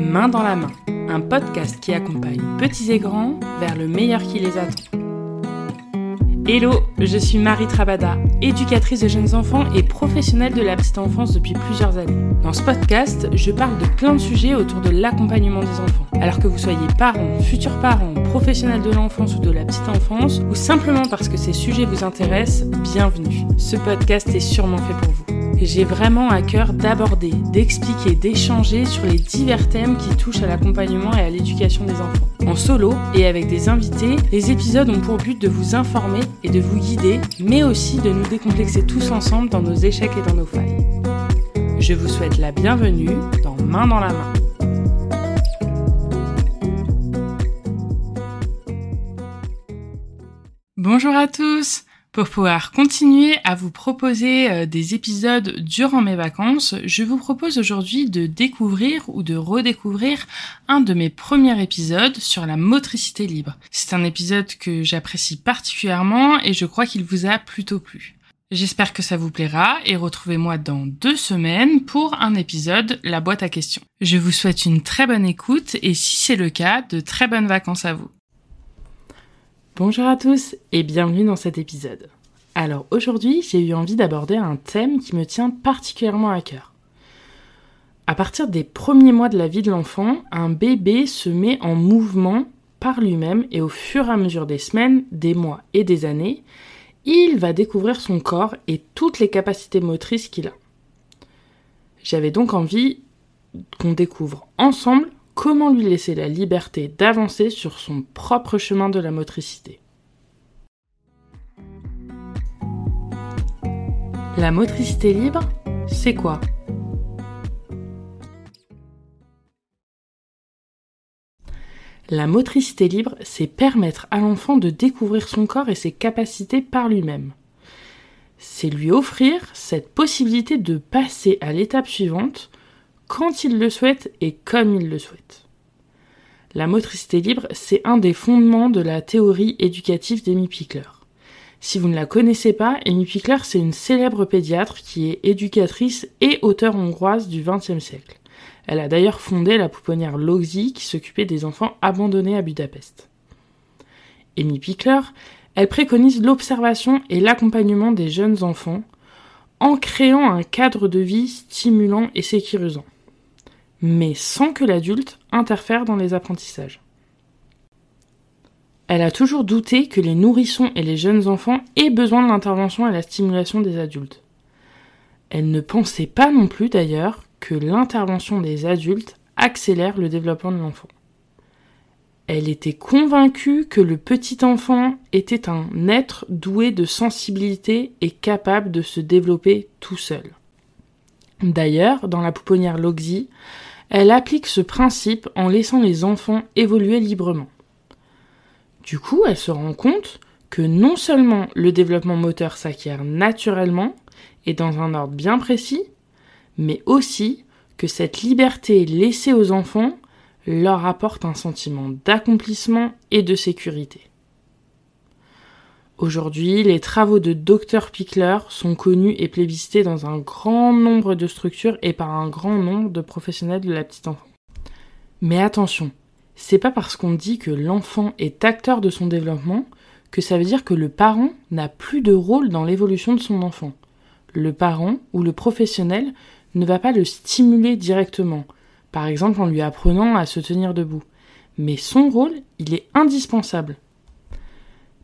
Main dans la main, un podcast qui accompagne petits et grands vers le meilleur qui les attend. Hello, je suis Marie Trabada, éducatrice de jeunes enfants et professionnelle de la petite enfance depuis plusieurs années. Dans ce podcast, je parle de plein de sujets autour de l'accompagnement des enfants. Alors que vous soyez parents, futurs parents, professionnels de l'enfance ou de la petite enfance, ou simplement parce que ces sujets vous intéressent, bienvenue. Ce podcast est sûrement fait pour vous j'ai vraiment à cœur d'aborder, d'expliquer, d'échanger sur les divers thèmes qui touchent à l'accompagnement et à l'éducation des enfants. En solo et avec des invités, les épisodes ont pour but de vous informer et de vous guider, mais aussi de nous décomplexer tous ensemble dans nos échecs et dans nos failles. Je vous souhaite la bienvenue dans Main dans la main. Bonjour à tous pour pouvoir continuer à vous proposer euh, des épisodes durant mes vacances, je vous propose aujourd'hui de découvrir ou de redécouvrir un de mes premiers épisodes sur la motricité libre. C'est un épisode que j'apprécie particulièrement et je crois qu'il vous a plutôt plu. J'espère que ça vous plaira et retrouvez-moi dans deux semaines pour un épisode La boîte à questions. Je vous souhaite une très bonne écoute et si c'est le cas, de très bonnes vacances à vous. Bonjour à tous et bienvenue dans cet épisode. Alors aujourd'hui, j'ai eu envie d'aborder un thème qui me tient particulièrement à cœur. À partir des premiers mois de la vie de l'enfant, un bébé se met en mouvement par lui-même et au fur et à mesure des semaines, des mois et des années, il va découvrir son corps et toutes les capacités motrices qu'il a. J'avais donc envie qu'on découvre ensemble comment lui laisser la liberté d'avancer sur son propre chemin de la motricité. La motricité libre, c'est quoi? La motricité libre, c'est permettre à l'enfant de découvrir son corps et ses capacités par lui-même. C'est lui offrir cette possibilité de passer à l'étape suivante quand il le souhaite et comme il le souhaite. La motricité libre, c'est un des fondements de la théorie éducative d'Amy Pickler. Si vous ne la connaissez pas, Amy Pickler, c'est une célèbre pédiatre qui est éducatrice et auteure hongroise du XXe siècle. Elle a d'ailleurs fondé la pouponnière Loxy qui s'occupait des enfants abandonnés à Budapest. Amy Pickler, elle préconise l'observation et l'accompagnement des jeunes enfants en créant un cadre de vie stimulant et sécurisant mais sans que l'adulte interfère dans les apprentissages. Elle a toujours douté que les nourrissons et les jeunes enfants aient besoin de l'intervention et la stimulation des adultes. Elle ne pensait pas non plus d'ailleurs que l'intervention des adultes accélère le développement de l'enfant. Elle était convaincue que le petit enfant était un être doué de sensibilité et capable de se développer tout seul. D'ailleurs, dans la pouponnière Loxy, elle applique ce principe en laissant les enfants évoluer librement. Du coup, elle se rend compte que non seulement le développement moteur s'acquiert naturellement et dans un ordre bien précis, mais aussi que cette liberté laissée aux enfants leur apporte un sentiment d'accomplissement et de sécurité. Aujourd'hui, les travaux de Dr Pickler sont connus et plébiscités dans un grand nombre de structures et par un grand nombre de professionnels de la petite enfance. Mais attention, c'est pas parce qu'on dit que l'enfant est acteur de son développement que ça veut dire que le parent n'a plus de rôle dans l'évolution de son enfant. Le parent ou le professionnel ne va pas le stimuler directement, par exemple en lui apprenant à se tenir debout. Mais son rôle, il est indispensable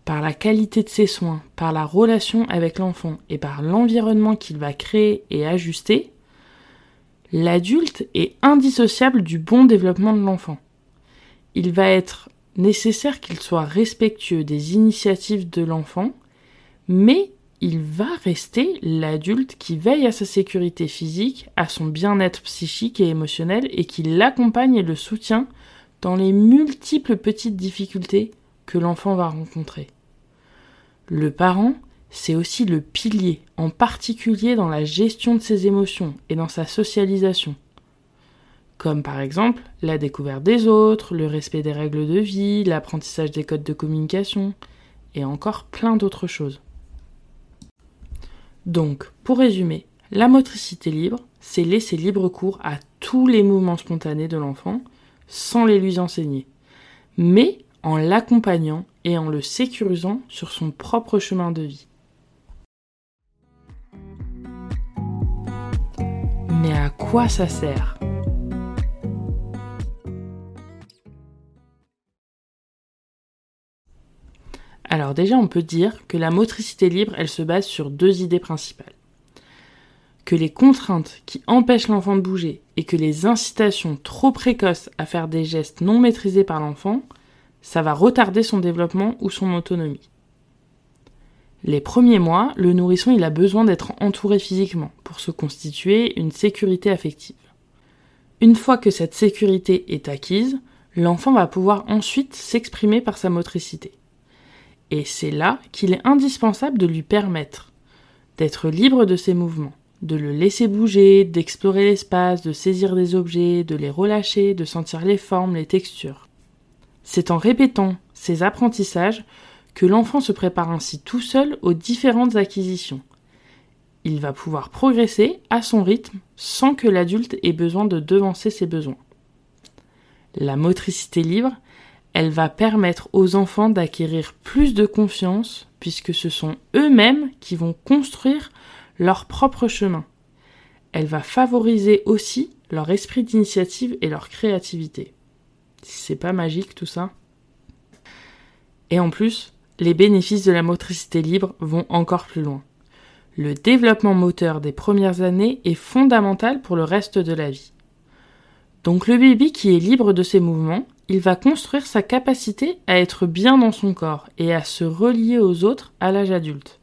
par la qualité de ses soins, par la relation avec l'enfant et par l'environnement qu'il va créer et ajuster, l'adulte est indissociable du bon développement de l'enfant. Il va être nécessaire qu'il soit respectueux des initiatives de l'enfant, mais il va rester l'adulte qui veille à sa sécurité physique, à son bien-être psychique et émotionnel et qui l'accompagne et le soutient dans les multiples petites difficultés que l'enfant va rencontrer. Le parent, c'est aussi le pilier, en particulier dans la gestion de ses émotions et dans sa socialisation. Comme par exemple la découverte des autres, le respect des règles de vie, l'apprentissage des codes de communication, et encore plein d'autres choses. Donc, pour résumer, la motricité libre, c'est laisser libre cours à tous les mouvements spontanés de l'enfant sans les lui enseigner, mais en l'accompagnant et en le sécurisant sur son propre chemin de vie. Mais à quoi ça sert? Alors déjà, on peut dire que la motricité libre, elle se base sur deux idées principales. Que les contraintes qui empêchent l'enfant de bouger et que les incitations trop précoces à faire des gestes non maîtrisés par l'enfant, ça va retarder son développement ou son autonomie. Les premiers mois, le nourrisson a besoin d'être entouré physiquement pour se constituer une sécurité affective. Une fois que cette sécurité est acquise, l'enfant va pouvoir ensuite s'exprimer par sa motricité. Et c'est là qu'il est indispensable de lui permettre d'être libre de ses mouvements, de le laisser bouger, d'explorer l'espace, de saisir des objets, de les relâcher, de sentir les formes, les textures. C'est en répétant ces apprentissages que l'enfant se prépare ainsi tout seul aux différentes acquisitions. Il va pouvoir progresser à son rythme sans que l'adulte ait besoin de devancer ses besoins. La motricité libre, elle va permettre aux enfants d'acquérir plus de confiance puisque ce sont eux-mêmes qui vont construire leur propre chemin. Elle va favoriser aussi leur esprit d'initiative et leur créativité. C'est pas magique tout ça Et en plus, les bénéfices de la motricité libre vont encore plus loin. Le développement moteur des premières années est fondamental pour le reste de la vie. Donc le bébé qui est libre de ses mouvements, il va construire sa capacité à être bien dans son corps et à se relier aux autres à l'âge adulte.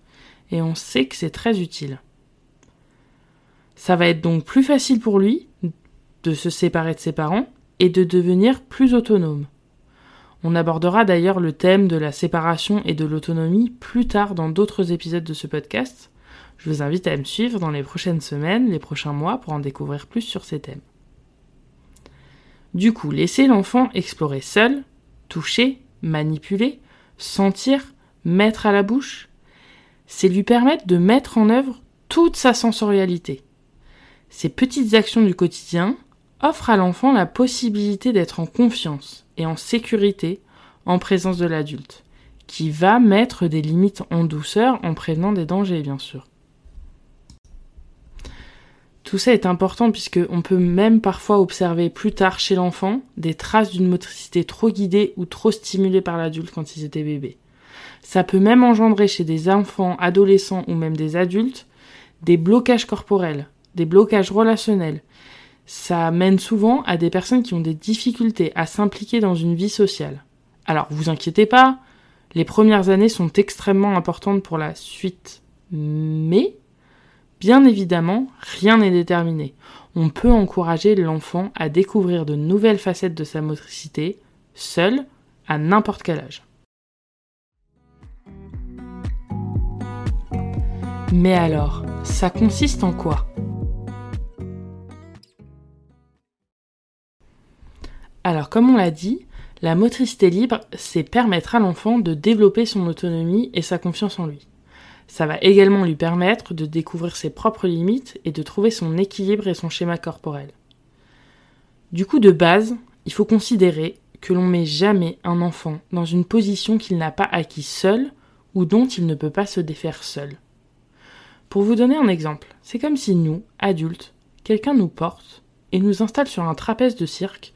Et on sait que c'est très utile. Ça va être donc plus facile pour lui de se séparer de ses parents et de devenir plus autonome. On abordera d'ailleurs le thème de la séparation et de l'autonomie plus tard dans d'autres épisodes de ce podcast. Je vous invite à me suivre dans les prochaines semaines, les prochains mois pour en découvrir plus sur ces thèmes. Du coup, laisser l'enfant explorer seul, toucher, manipuler, sentir, mettre à la bouche, c'est lui permettre de mettre en œuvre toute sa sensorialité. Ces petites actions du quotidien offrent à l'enfant la possibilité d'être en confiance et en sécurité en présence de l'adulte, qui va mettre des limites en douceur en prévenant des dangers, bien sûr. Tout ça est important puisque on peut même parfois observer plus tard chez l'enfant des traces d'une motricité trop guidée ou trop stimulée par l'adulte quand ils étaient bébés. Ça peut même engendrer chez des enfants, adolescents ou même des adultes des blocages corporels, des blocages relationnels. Ça mène souvent à des personnes qui ont des difficultés à s'impliquer dans une vie sociale. Alors, vous inquiétez pas, les premières années sont extrêmement importantes pour la suite. Mais Bien évidemment, rien n'est déterminé. On peut encourager l'enfant à découvrir de nouvelles facettes de sa motricité, seul, à n'importe quel âge. Mais alors, ça consiste en quoi? Alors, comme on l'a dit, la motricité libre, c'est permettre à l'enfant de développer son autonomie et sa confiance en lui. Ça va également lui permettre de découvrir ses propres limites et de trouver son équilibre et son schéma corporel. Du coup, de base, il faut considérer que l'on met jamais un enfant dans une position qu'il n'a pas acquis seul ou dont il ne peut pas se défaire seul. Pour vous donner un exemple, c'est comme si nous, adultes, quelqu'un nous porte et nous installe sur un trapèze de cirque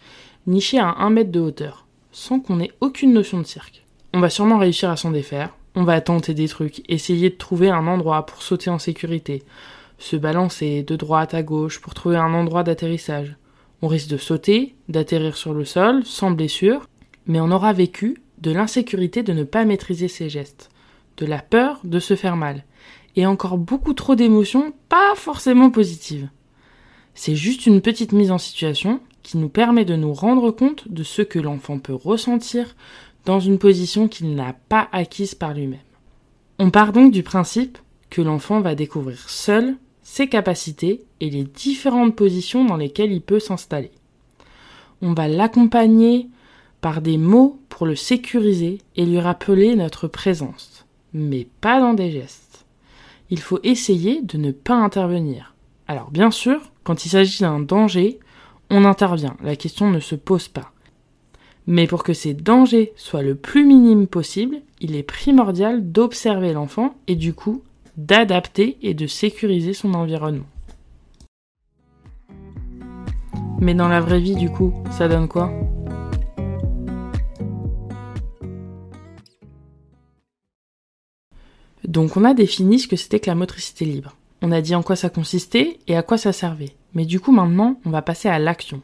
niché à un mètre de hauteur, sans qu'on ait aucune notion de cirque. On va sûrement réussir à s'en défaire, on va tenter des trucs, essayer de trouver un endroit pour sauter en sécurité, se balancer de droite à gauche pour trouver un endroit d'atterrissage. On risque de sauter, d'atterrir sur le sol, sans blessure, mais on aura vécu de l'insécurité de ne pas maîtriser ses gestes, de la peur de se faire mal, et encore beaucoup trop d'émotions pas forcément positives. C'est juste une petite mise en situation qui nous permet de nous rendre compte de ce que l'enfant peut ressentir, dans une position qu'il n'a pas acquise par lui-même. On part donc du principe que l'enfant va découvrir seul ses capacités et les différentes positions dans lesquelles il peut s'installer. On va l'accompagner par des mots pour le sécuriser et lui rappeler notre présence, mais pas dans des gestes. Il faut essayer de ne pas intervenir. Alors bien sûr, quand il s'agit d'un danger, on intervient, la question ne se pose pas. Mais pour que ces dangers soient le plus minime possible, il est primordial d'observer l'enfant et du coup d'adapter et de sécuriser son environnement. Mais dans la vraie vie, du coup, ça donne quoi? Donc on a défini ce que c'était que la motricité libre. On a dit en quoi ça consistait et à quoi ça servait. Mais du coup maintenant, on va passer à l'action.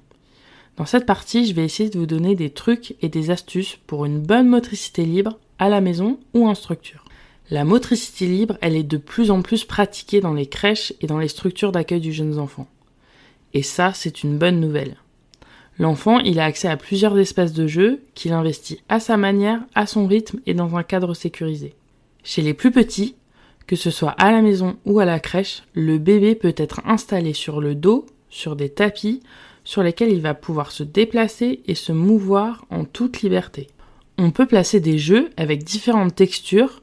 Dans cette partie, je vais essayer de vous donner des trucs et des astuces pour une bonne motricité libre à la maison ou en structure. La motricité libre, elle est de plus en plus pratiquée dans les crèches et dans les structures d'accueil du jeune enfant. Et ça, c'est une bonne nouvelle. L'enfant, il a accès à plusieurs espaces de jeu qu'il investit à sa manière, à son rythme et dans un cadre sécurisé. Chez les plus petits, que ce soit à la maison ou à la crèche, le bébé peut être installé sur le dos, sur des tapis, sur lesquels il va pouvoir se déplacer et se mouvoir en toute liberté. On peut placer des jeux avec différentes textures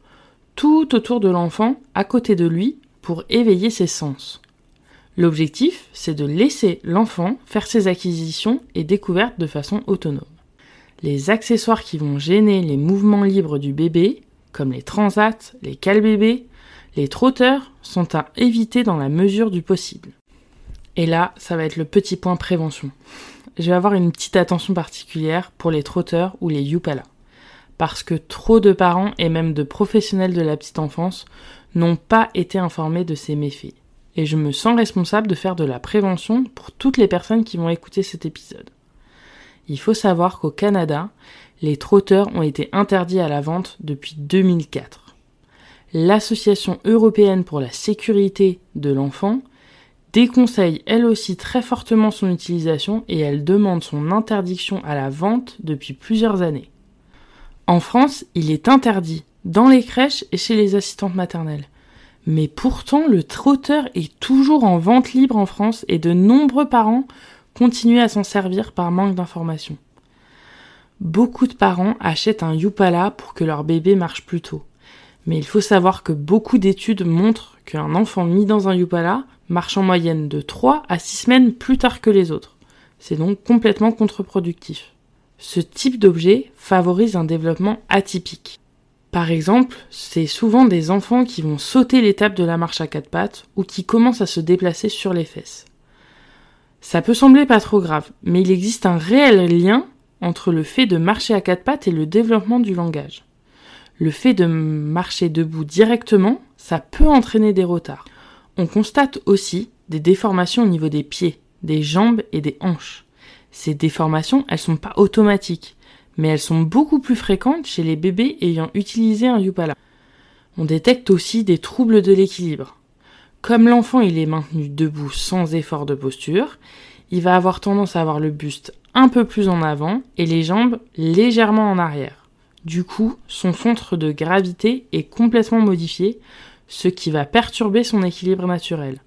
tout autour de l'enfant, à côté de lui, pour éveiller ses sens. L'objectif, c'est de laisser l'enfant faire ses acquisitions et découvertes de façon autonome. Les accessoires qui vont gêner les mouvements libres du bébé, comme les transats, les cales-bébés, les trotteurs, sont à éviter dans la mesure du possible. Et là, ça va être le petit point prévention. Je vais avoir une petite attention particulière pour les trotteurs ou les yupala. Parce que trop de parents et même de professionnels de la petite enfance n'ont pas été informés de ces méfaits. Et je me sens responsable de faire de la prévention pour toutes les personnes qui vont écouter cet épisode. Il faut savoir qu'au Canada, les trotteurs ont été interdits à la vente depuis 2004. L'Association européenne pour la sécurité de l'enfant déconseille elle aussi très fortement son utilisation et elle demande son interdiction à la vente depuis plusieurs années. En France, il est interdit dans les crèches et chez les assistantes maternelles. Mais pourtant, le trotteur est toujours en vente libre en France et de nombreux parents continuent à s'en servir par manque d'information. Beaucoup de parents achètent un Yupala pour que leur bébé marche plus tôt. Mais il faut savoir que beaucoup d'études montrent qu'un enfant mis dans un Yupala marche en moyenne de 3 à 6 semaines plus tard que les autres. C'est donc complètement contre-productif. Ce type d'objet favorise un développement atypique. Par exemple, c'est souvent des enfants qui vont sauter l'étape de la marche à quatre pattes ou qui commencent à se déplacer sur les fesses. Ça peut sembler pas trop grave, mais il existe un réel lien entre le fait de marcher à quatre pattes et le développement du langage. Le fait de marcher debout directement, ça peut entraîner des retards. On constate aussi des déformations au niveau des pieds, des jambes et des hanches. Ces déformations, elles sont pas automatiques, mais elles sont beaucoup plus fréquentes chez les bébés ayant utilisé un Yupala. On détecte aussi des troubles de l'équilibre. Comme l'enfant il est maintenu debout sans effort de posture, il va avoir tendance à avoir le buste un peu plus en avant et les jambes légèrement en arrière. Du coup, son centre de gravité est complètement modifié, ce qui va perturber son équilibre naturel.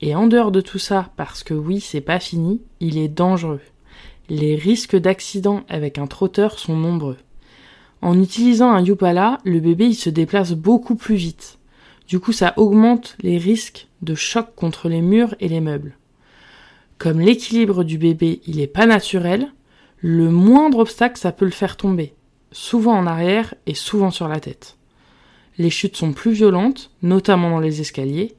Et en dehors de tout ça, parce que oui, c'est pas fini, il est dangereux. Les risques d'accident avec un trotteur sont nombreux. En utilisant un Yupala, le bébé il se déplace beaucoup plus vite. Du coup, ça augmente les risques de choc contre les murs et les meubles. Comme l'équilibre du bébé, il est pas naturel, le moindre obstacle, ça peut le faire tomber, souvent en arrière et souvent sur la tête. Les chutes sont plus violentes, notamment dans les escaliers.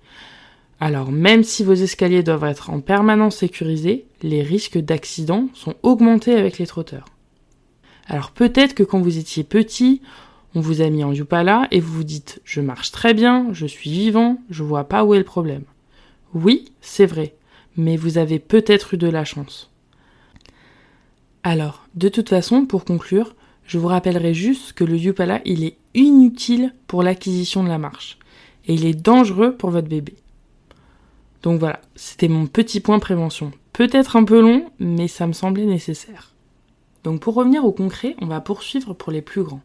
Alors même si vos escaliers doivent être en permanence sécurisés, les risques d'accident sont augmentés avec les trotteurs. Alors peut-être que quand vous étiez petit, on vous a mis en Yupala et vous vous dites je marche très bien, je suis vivant, je vois pas où est le problème. Oui, c'est vrai mais vous avez peut-être eu de la chance. Alors, de toute façon, pour conclure, je vous rappellerai juste que le Yupala, il est inutile pour l'acquisition de la marche. Et il est dangereux pour votre bébé. Donc voilà, c'était mon petit point prévention. Peut-être un peu long, mais ça me semblait nécessaire. Donc pour revenir au concret, on va poursuivre pour les plus grands.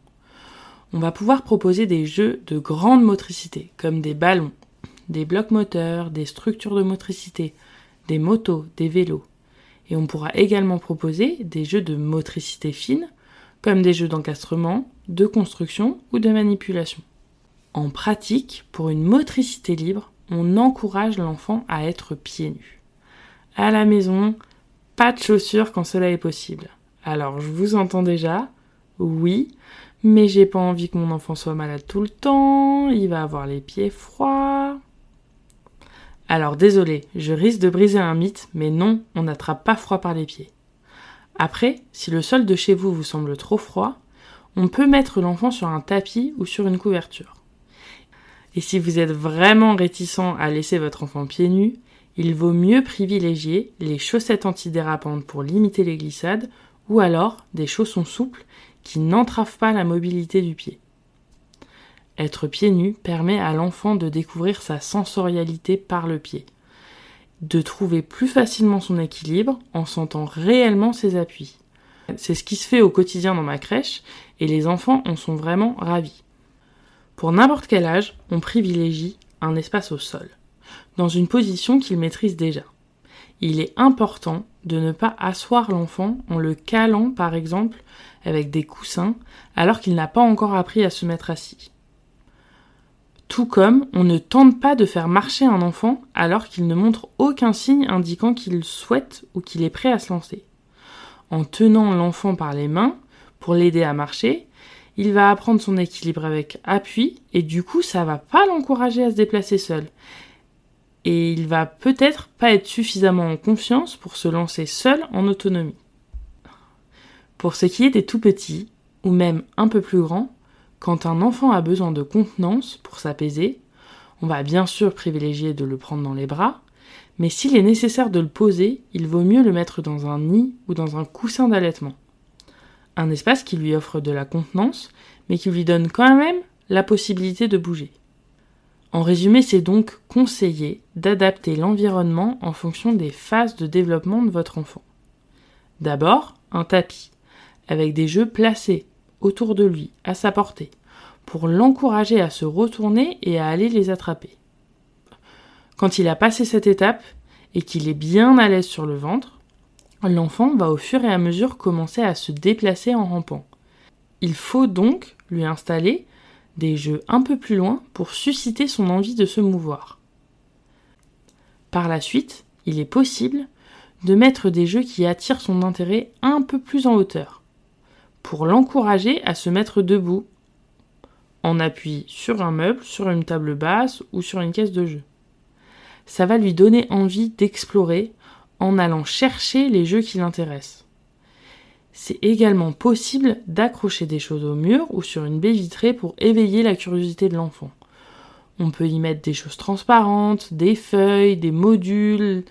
On va pouvoir proposer des jeux de grande motricité, comme des ballons, des blocs moteurs, des structures de motricité, des motos, des vélos. Et on pourra également proposer des jeux de motricité fine, comme des jeux d'encastrement, de construction ou de manipulation. En pratique, pour une motricité libre, on encourage l'enfant à être pieds nus. À la maison, pas de chaussures quand cela est possible. Alors je vous entends déjà, oui, mais j'ai pas envie que mon enfant soit malade tout le temps, il va avoir les pieds froids. Alors désolé, je risque de briser un mythe, mais non, on n'attrape pas froid par les pieds. Après, si le sol de chez vous vous semble trop froid, on peut mettre l'enfant sur un tapis ou sur une couverture. Et si vous êtes vraiment réticent à laisser votre enfant pieds nus, il vaut mieux privilégier les chaussettes antidérapantes pour limiter les glissades ou alors des chaussons souples qui n'entravent pas la mobilité du pied. Être pieds nus permet à l'enfant de découvrir sa sensorialité par le pied, de trouver plus facilement son équilibre en sentant réellement ses appuis. C'est ce qui se fait au quotidien dans ma crèche et les enfants en sont vraiment ravis. Pour n'importe quel âge, on privilégie un espace au sol, dans une position qu'il maîtrise déjà. Il est important de ne pas asseoir l'enfant en le calant par exemple avec des coussins alors qu'il n'a pas encore appris à se mettre assis. Tout comme on ne tente pas de faire marcher un enfant alors qu'il ne montre aucun signe indiquant qu'il souhaite ou qu'il est prêt à se lancer. En tenant l'enfant par les mains pour l'aider à marcher, il va apprendre son équilibre avec appui et du coup ça va pas l'encourager à se déplacer seul. Et il va peut-être pas être suffisamment en confiance pour se lancer seul en autonomie. Pour ce qui est des tout petits, ou même un peu plus grands, quand un enfant a besoin de contenance pour s'apaiser, on va bien sûr privilégier de le prendre dans les bras, mais s'il est nécessaire de le poser, il vaut mieux le mettre dans un nid ou dans un coussin d'allaitement un espace qui lui offre de la contenance, mais qui lui donne quand même la possibilité de bouger. En résumé, c'est donc conseillé d'adapter l'environnement en fonction des phases de développement de votre enfant. D'abord, un tapis, avec des jeux placés autour de lui, à sa portée, pour l'encourager à se retourner et à aller les attraper. Quand il a passé cette étape et qu'il est bien à l'aise sur le ventre, l'enfant va au fur et à mesure commencer à se déplacer en rampant. Il faut donc lui installer des jeux un peu plus loin pour susciter son envie de se mouvoir. Par la suite, il est possible de mettre des jeux qui attirent son intérêt un peu plus en hauteur, pour l'encourager à se mettre debout, en appui sur un meuble, sur une table basse ou sur une caisse de jeu. Ça va lui donner envie d'explorer en allant chercher les jeux qui l'intéressent. C'est également possible d'accrocher des choses au mur ou sur une baie vitrée pour éveiller la curiosité de l'enfant. On peut y mettre des choses transparentes, des feuilles, des modules.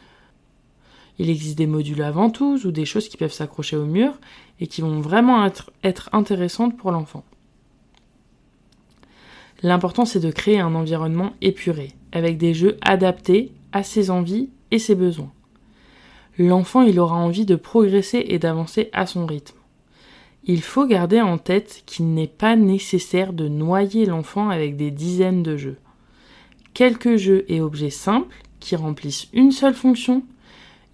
Il existe des modules à ventouses ou des choses qui peuvent s'accrocher au mur et qui vont vraiment être, être intéressantes pour l'enfant. L'important c'est de créer un environnement épuré, avec des jeux adaptés à ses envies et ses besoins l'enfant il aura envie de progresser et d'avancer à son rythme. Il faut garder en tête qu'il n'est pas nécessaire de noyer l'enfant avec des dizaines de jeux. Quelques jeux et objets simples qui remplissent une seule fonction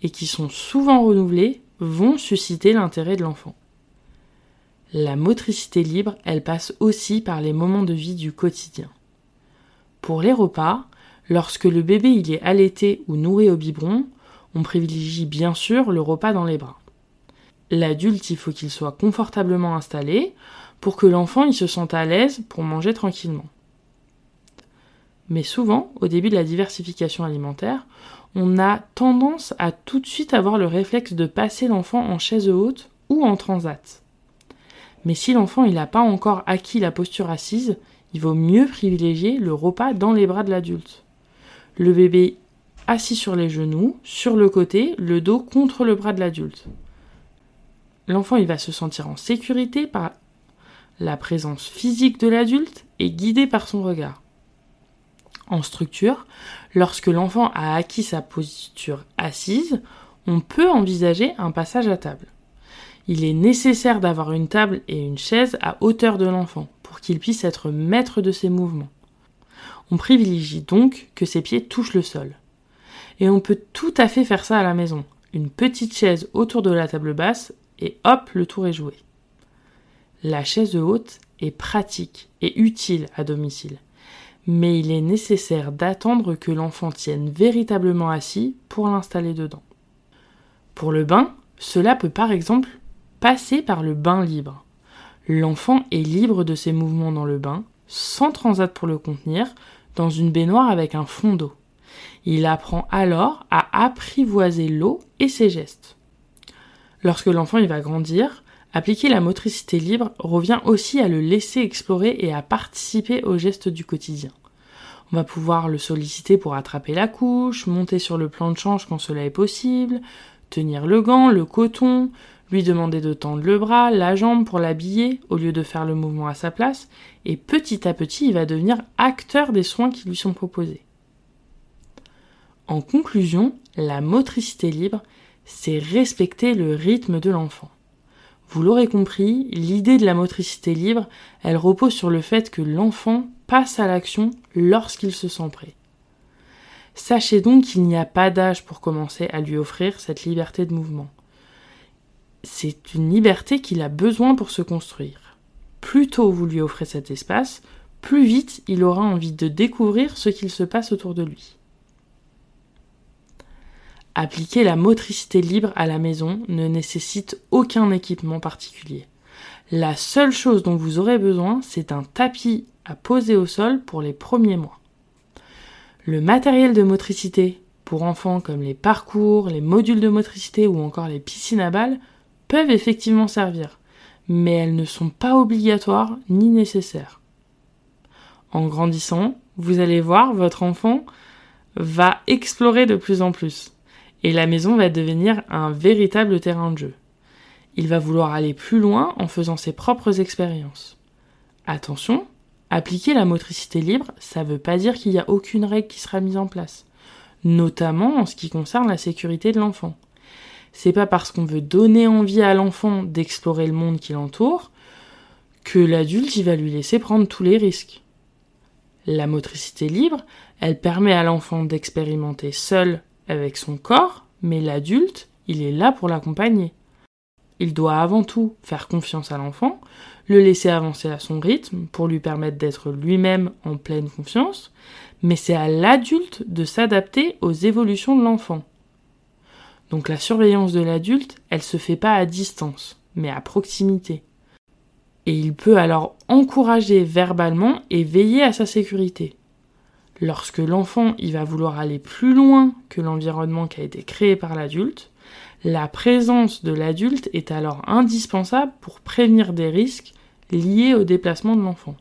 et qui sont souvent renouvelés vont susciter l'intérêt de l'enfant. La motricité libre, elle passe aussi par les moments de vie du quotidien. Pour les repas, lorsque le bébé il est allaité ou nourri au biberon, on privilégie bien sûr le repas dans les bras. L'adulte, il faut qu'il soit confortablement installé pour que l'enfant il se sente à l'aise pour manger tranquillement. Mais souvent, au début de la diversification alimentaire, on a tendance à tout de suite avoir le réflexe de passer l'enfant en chaise haute ou en transat. Mais si l'enfant n'a pas encore acquis la posture assise, il vaut mieux privilégier le repas dans les bras de l'adulte. Le bébé assis sur les genoux, sur le côté, le dos contre le bras de l'adulte. L'enfant va se sentir en sécurité par la présence physique de l'adulte et guidé par son regard. En structure, lorsque l'enfant a acquis sa posture assise, on peut envisager un passage à table. Il est nécessaire d'avoir une table et une chaise à hauteur de l'enfant pour qu'il puisse être maître de ses mouvements. On privilégie donc que ses pieds touchent le sol. Et on peut tout à fait faire ça à la maison. Une petite chaise autour de la table basse et hop, le tour est joué. La chaise haute est pratique et utile à domicile. Mais il est nécessaire d'attendre que l'enfant tienne véritablement assis pour l'installer dedans. Pour le bain, cela peut par exemple passer par le bain libre. L'enfant est libre de ses mouvements dans le bain, sans transat pour le contenir, dans une baignoire avec un fond d'eau. Il apprend alors à apprivoiser l'eau et ses gestes. Lorsque l'enfant va grandir, appliquer la motricité libre revient aussi à le laisser explorer et à participer aux gestes du quotidien. On va pouvoir le solliciter pour attraper la couche, monter sur le plan de change quand cela est possible, tenir le gant, le coton, lui demander de tendre le bras, la jambe pour l'habiller au lieu de faire le mouvement à sa place, et petit à petit il va devenir acteur des soins qui lui sont proposés. En conclusion, la motricité libre, c'est respecter le rythme de l'enfant. Vous l'aurez compris, l'idée de la motricité libre, elle repose sur le fait que l'enfant passe à l'action lorsqu'il se sent prêt. Sachez donc qu'il n'y a pas d'âge pour commencer à lui offrir cette liberté de mouvement c'est une liberté qu'il a besoin pour se construire. Plus tôt vous lui offrez cet espace, plus vite il aura envie de découvrir ce qu'il se passe autour de lui. Appliquer la motricité libre à la maison ne nécessite aucun équipement particulier. La seule chose dont vous aurez besoin, c'est un tapis à poser au sol pour les premiers mois. Le matériel de motricité pour enfants comme les parcours, les modules de motricité ou encore les piscines à balles peuvent effectivement servir, mais elles ne sont pas obligatoires ni nécessaires. En grandissant, vous allez voir, votre enfant va explorer de plus en plus, et la maison va devenir un véritable terrain de jeu. Il va vouloir aller plus loin en faisant ses propres expériences. Attention, appliquer la motricité libre, ça ne veut pas dire qu'il n'y a aucune règle qui sera mise en place, notamment en ce qui concerne la sécurité de l'enfant. C'est pas parce qu'on veut donner envie à l'enfant d'explorer le monde qui l'entoure que l'adulte il va lui laisser prendre tous les risques. La motricité libre, elle permet à l'enfant d'expérimenter seul avec son corps, mais l'adulte, il est là pour l'accompagner. Il doit avant tout faire confiance à l'enfant, le laisser avancer à son rythme pour lui permettre d'être lui-même en pleine confiance, mais c'est à l'adulte de s'adapter aux évolutions de l'enfant. Donc la surveillance de l'adulte, elle se fait pas à distance, mais à proximité. Et il peut alors encourager verbalement et veiller à sa sécurité. Lorsque l'enfant il va vouloir aller plus loin que l'environnement qui a été créé par l'adulte, la présence de l'adulte est alors indispensable pour prévenir des risques liés au déplacement de l'enfant.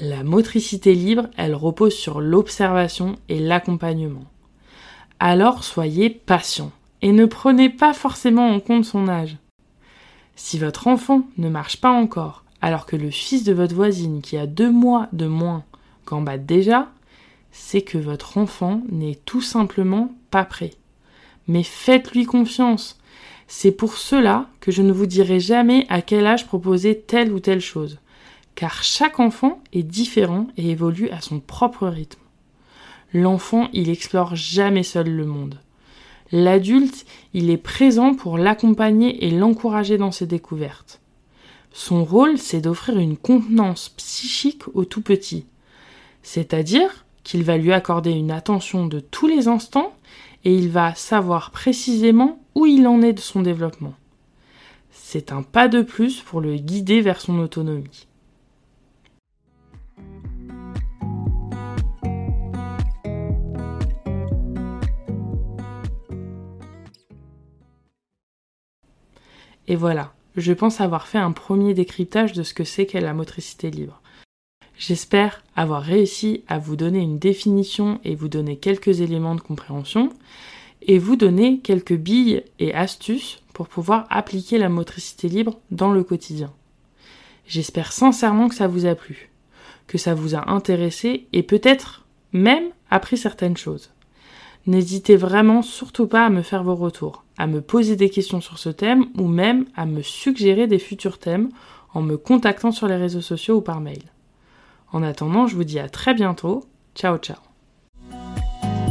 La motricité libre, elle repose sur l'observation et l'accompagnement alors soyez patient et ne prenez pas forcément en compte son âge. Si votre enfant ne marche pas encore, alors que le fils de votre voisine qui a deux mois de moins gambade déjà, c'est que votre enfant n'est tout simplement pas prêt. Mais faites-lui confiance. C'est pour cela que je ne vous dirai jamais à quel âge proposer telle ou telle chose, car chaque enfant est différent et évolue à son propre rythme. L'enfant, il explore jamais seul le monde. L'adulte, il est présent pour l'accompagner et l'encourager dans ses découvertes. Son rôle, c'est d'offrir une contenance psychique au tout petit. C'est-à-dire qu'il va lui accorder une attention de tous les instants et il va savoir précisément où il en est de son développement. C'est un pas de plus pour le guider vers son autonomie. Et voilà, je pense avoir fait un premier décryptage de ce que c'est qu'est la motricité libre. J'espère avoir réussi à vous donner une définition et vous donner quelques éléments de compréhension et vous donner quelques billes et astuces pour pouvoir appliquer la motricité libre dans le quotidien. J'espère sincèrement que ça vous a plu, que ça vous a intéressé et peut-être même appris certaines choses. N'hésitez vraiment surtout pas à me faire vos retours, à me poser des questions sur ce thème ou même à me suggérer des futurs thèmes en me contactant sur les réseaux sociaux ou par mail. En attendant, je vous dis à très bientôt. Ciao ciao.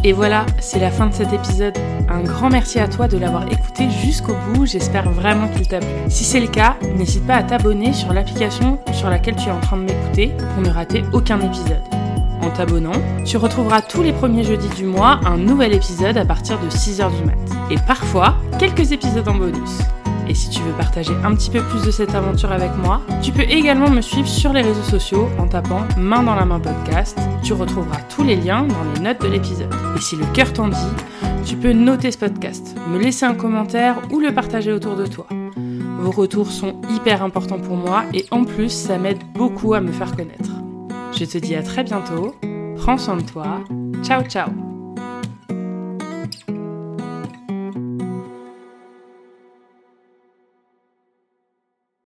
Et voilà, c'est la fin de cet épisode. Un grand merci à toi de l'avoir écouté jusqu'au bout, j'espère vraiment qu'il t'a plu. Si c'est le cas, n'hésite pas à t'abonner sur l'application sur laquelle tu es en train de m'écouter pour ne rater aucun épisode. En t'abonnant, tu retrouveras tous les premiers jeudis du mois un nouvel épisode à partir de 6h du mat. Et parfois, quelques épisodes en bonus. Et si tu veux partager un petit peu plus de cette aventure avec moi, tu peux également me suivre sur les réseaux sociaux en tapant Main dans la main podcast. Tu retrouveras tous les liens dans les notes de l'épisode. Et si le cœur t'en dit, tu peux noter ce podcast, me laisser un commentaire ou le partager autour de toi. Vos retours sont hyper importants pour moi et en plus ça m'aide beaucoup à me faire connaître. Je te dis à très bientôt, prends soin de toi, ciao ciao